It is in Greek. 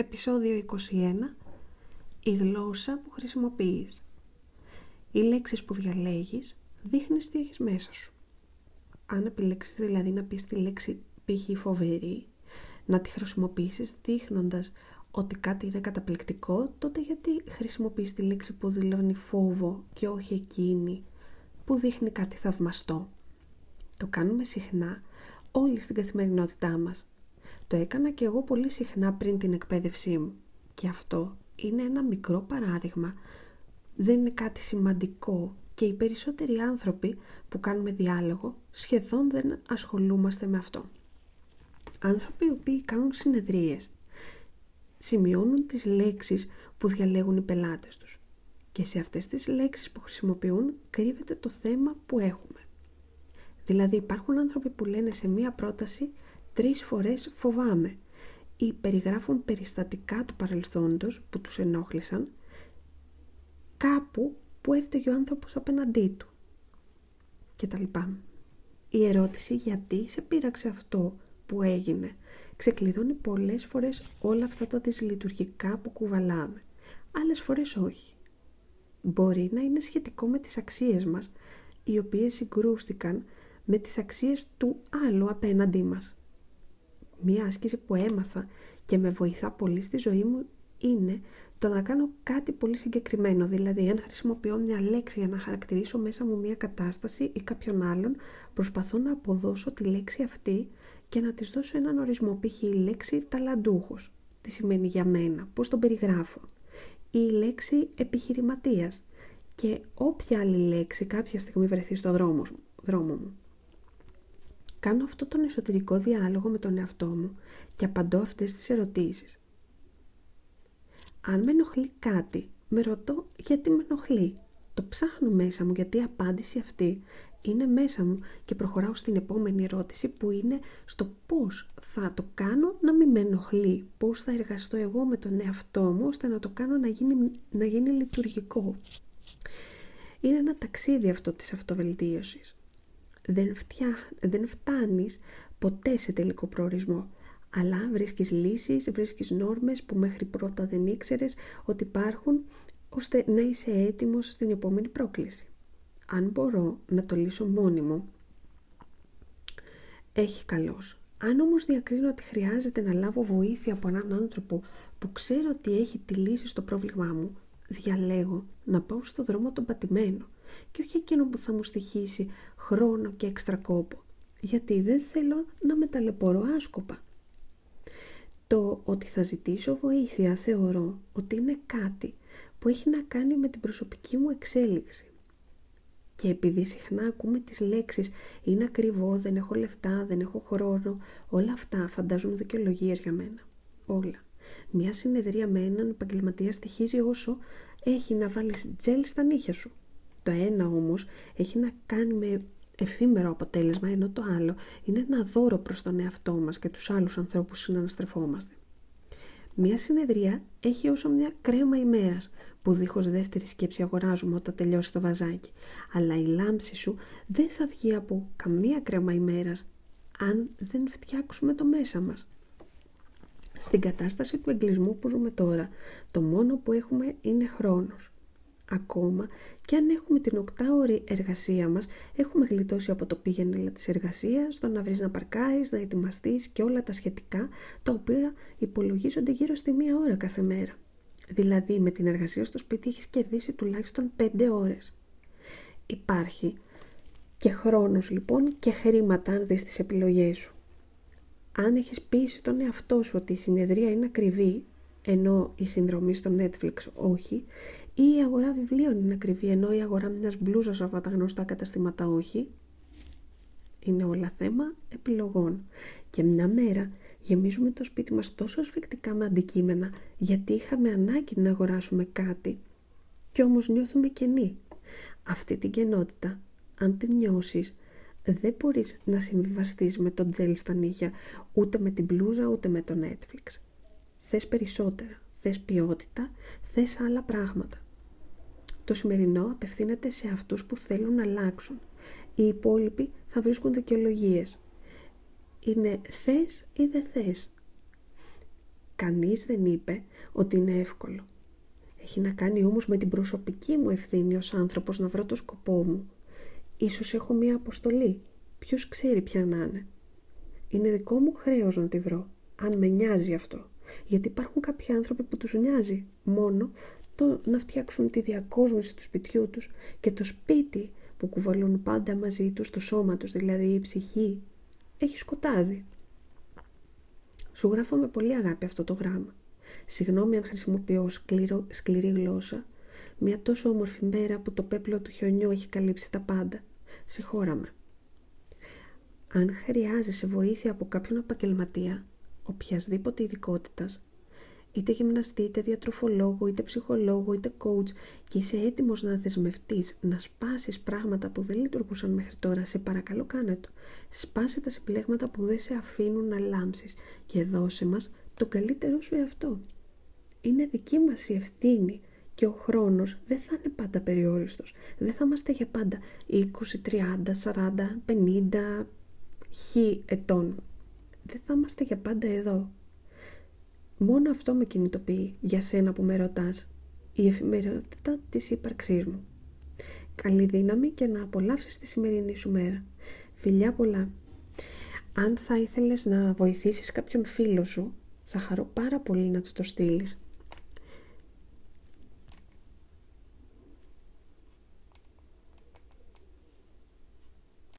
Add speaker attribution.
Speaker 1: Επισόδιο 21 Η γλώσσα που χρησιμοποιείς Οι λέξεις που διαλέγεις δείχνεις τι έχεις μέσα σου. Αν επιλέξεις δηλαδή να πεις τη λέξη π.χ. φοβερή, να τη χρησιμοποιήσεις δείχνοντας ότι κάτι είναι καταπληκτικό, τότε γιατί χρησιμοποιείς τη λέξη που δηλώνει φόβο και όχι εκείνη που δείχνει κάτι θαυμαστό. Το κάνουμε συχνά όλοι στην καθημερινότητά μας το έκανα και εγώ πολύ συχνά πριν την εκπαίδευσή μου. Και αυτό είναι ένα μικρό παράδειγμα. Δεν είναι κάτι σημαντικό και οι περισσότεροι άνθρωποι που κάνουμε διάλογο σχεδόν δεν ασχολούμαστε με αυτό. Άνθρωποι οι οποίοι κάνουν συνεδρίες σημειώνουν τις λέξεις που διαλέγουν οι πελάτες τους και σε αυτές τις λέξεις που χρησιμοποιούν κρύβεται το θέμα που έχουμε. Δηλαδή υπάρχουν άνθρωποι που λένε σε μία πρόταση τρεις φορές φοβάμαι ή περιγράφουν περιστατικά του παρελθόντος που τους ενόχλησαν κάπου που έφταιγε ο άνθρωπος απέναντί του και τα λοιπά. Η ερώτηση γιατί σε πείραξε αυτό που έγινε ξεκλειδώνει πολλές φορές όλα αυτά τα δυσλειτουργικά που κουβαλάμε. Άλλες φορές όχι. Μπορεί να είναι σχετικό με τις αξίες μας οι οποίες συγκρούστηκαν με τις αξίες του άλλου απέναντί μας. Μία άσκηση που έμαθα και με βοηθά πολύ στη ζωή μου είναι το να κάνω κάτι πολύ συγκεκριμένο. Δηλαδή, αν χρησιμοποιώ μια λέξη για να χαρακτηρίσω μέσα μου μια κατάσταση ή κάποιον άλλον, προσπαθώ να αποδώσω τη λέξη αυτή και να της δώσω έναν ορισμό. Π.χ. η λέξη ταλαντούχος. Τι σημαίνει για μένα, πώς τον περιγράφω. Ή η λέξη επιχειρηματίας. Και όποια άλλη λέξη κάποια στιγμή βρεθεί στο δρόμο, δρόμο μου. Κάνω αυτό τον εσωτερικό διάλογο με τον εαυτό μου και απαντώ αυτές τις ερωτήσεις. Αν με ενοχλεί κάτι, με ρωτώ γιατί με ενοχλεί. Το ψάχνω μέσα μου γιατί η απάντηση αυτή είναι μέσα μου και προχωράω στην επόμενη ερώτηση που είναι στο πώς θα το κάνω να μην με ενοχλεί. Πώς θα εργαστώ εγώ με τον εαυτό μου ώστε να το κάνω να γίνει, να γίνει λειτουργικό. Είναι ένα ταξίδι αυτό της αυτοβελτίωσης δεν, φτιά, δεν φτάνεις ποτέ σε τελικό προορισμό. Αλλά βρίσκεις λύσεις, βρίσκεις νόρμες που μέχρι πρώτα δεν ήξερες ότι υπάρχουν ώστε να είσαι έτοιμος στην επόμενη πρόκληση. Αν μπορώ να το λύσω μόνη μου, έχει καλός. Αν όμως διακρίνω ότι χρειάζεται να λάβω βοήθεια από έναν άνθρωπο που ξέρω ότι έχει τη λύση στο πρόβλημά μου, διαλέγω να πάω στο δρόμο τον πατημένο και όχι εκείνο που θα μου στοιχήσει χρόνο και έξτρα κόπο, γιατί δεν θέλω να με ταλαιπωρώ άσκοπα. Το ότι θα ζητήσω βοήθεια θεωρώ ότι είναι κάτι που έχει να κάνει με την προσωπική μου εξέλιξη. Και επειδή συχνά ακούμε τις λέξεις «είναι ακριβό», «δεν έχω λεφτά», «δεν έχω χρόνο», όλα αυτά φαντάζομαι δικαιολογίες για μένα. Όλα. Μια συνεδρία με έναν επαγγελματία στοιχίζει όσο έχει να βάλεις τζέλ στα νύχια σου. Το ένα όμως έχει να κάνει με εφήμερο αποτέλεσμα, ενώ το άλλο είναι ένα δώρο προς τον εαυτό μας και τους άλλους ανθρώπους συναναστρεφόμαστε. Μία συνεδρία έχει όσο μια κρέμα ημέρας που δίχως δεύτερη σκέψη αγοράζουμε όταν τελειώσει το βαζάκι. Αλλά η λάμψη σου δεν θα βγει από καμία κρέμα ημέρας αν δεν φτιάξουμε το μέσα μας. Στην κατάσταση του εγκλισμού που ζούμε τώρα, το μόνο που έχουμε είναι χρόνος. Ακόμα και αν έχουμε την οκτάωρη εργασία μας, έχουμε γλιτώσει από το πήγαινε της εργασίας, το να βρεις να παρκάρεις, να ετοιμαστείς και όλα τα σχετικά, τα οποία υπολογίζονται γύρω στη μία ώρα κάθε μέρα. Δηλαδή με την εργασία στο σπίτι έχεις κερδίσει τουλάχιστον πέντε ώρες. Υπάρχει και χρόνος λοιπόν και χρήματα αν δεις τις επιλογές σου. Αν έχεις πείσει τον εαυτό σου ότι η συνεδρία είναι ακριβή, ενώ η συνδρομή στο Netflix όχι, ή η αγορά βιβλίων είναι ακριβή, ενώ η αγορά μιας μπλούζας από τα γνωστά καταστήματα όχι. Είναι όλα θέμα επιλογών. Και μια μέρα γεμίζουμε το σπίτι μας τόσο ασφικτικά με αντικείμενα, γιατί είχαμε ανάγκη να αγοράσουμε κάτι, και όμως νιώθουμε κενοί. Αυτή την κενότητα, αν την νιώσεις, δεν μπορείς να συμβιβαστείς με το τζέλ στα νύχια, ούτε με την μπλούζα, ούτε με το Netflix. Θες περισσότερα, θες ποιότητα, θες άλλα πράγματα. Το σημερινό απευθύνεται σε αυτούς που θέλουν να αλλάξουν. Οι υπόλοιποι θα βρίσκουν δικαιολογίες. Είναι θες ή δεν θες. Κανείς δεν είπε ότι είναι εύκολο. Έχει να κάνει όμως με την προσωπική μου ευθύνη ως άνθρωπος να βρω το σκοπό μου. Ίσως έχω μία αποστολή. Ποιος ξέρει ποια να είναι. Είναι δικό μου χρέος να τη βρω, αν με νοιάζει αυτό. Γιατί υπάρχουν κάποιοι άνθρωποι που τους νοιάζει μόνο το να φτιάξουν τη διακόσμηση του σπιτιού τους και το σπίτι που κουβαλούν πάντα μαζί τους, το σώμα τους, δηλαδή η ψυχή, έχει σκοτάδι. Σου γράφω με πολύ αγάπη αυτό το γράμμα. Συγγνώμη αν χρησιμοποιώ σκληρό, σκληρή γλώσσα, μια τόσο όμορφη μέρα που το πέπλο του χιονιού έχει καλύψει τα πάντα. Συγχώρα με. Αν χρειάζεσαι βοήθεια από κάποιον επαγγελματία, οποιασδήποτε ειδικότητας, είτε γυμναστή, είτε διατροφολόγο, είτε ψυχολόγο, είτε coach και είσαι έτοιμος να δεσμευτείς, να σπάσεις πράγματα που δεν λειτουργούσαν μέχρι τώρα, σε παρακαλώ κάνε το. Σπάσε τα συμπλέγματα που δεν σε αφήνουν να λάμψεις και δώσε μας το καλύτερο σου εαυτό. Είναι δική μας η ευθύνη και ο χρόνος δεν θα είναι πάντα περιόριστος. Δεν θα είμαστε για πάντα 20, 30, 40, 50, χ ετών. Δεν θα είμαστε για πάντα εδώ. Μόνο αυτό με κινητοποιεί για σένα που με ρωτάς. Η εφημερότητα της ύπαρξής μου. Καλή δύναμη και να απολαύσεις τη σημερινή σου μέρα. Φιλιά πολλά. Αν θα ήθελες να βοηθήσεις κάποιον φίλο σου, θα χαρώ πάρα πολύ να του το στείλεις.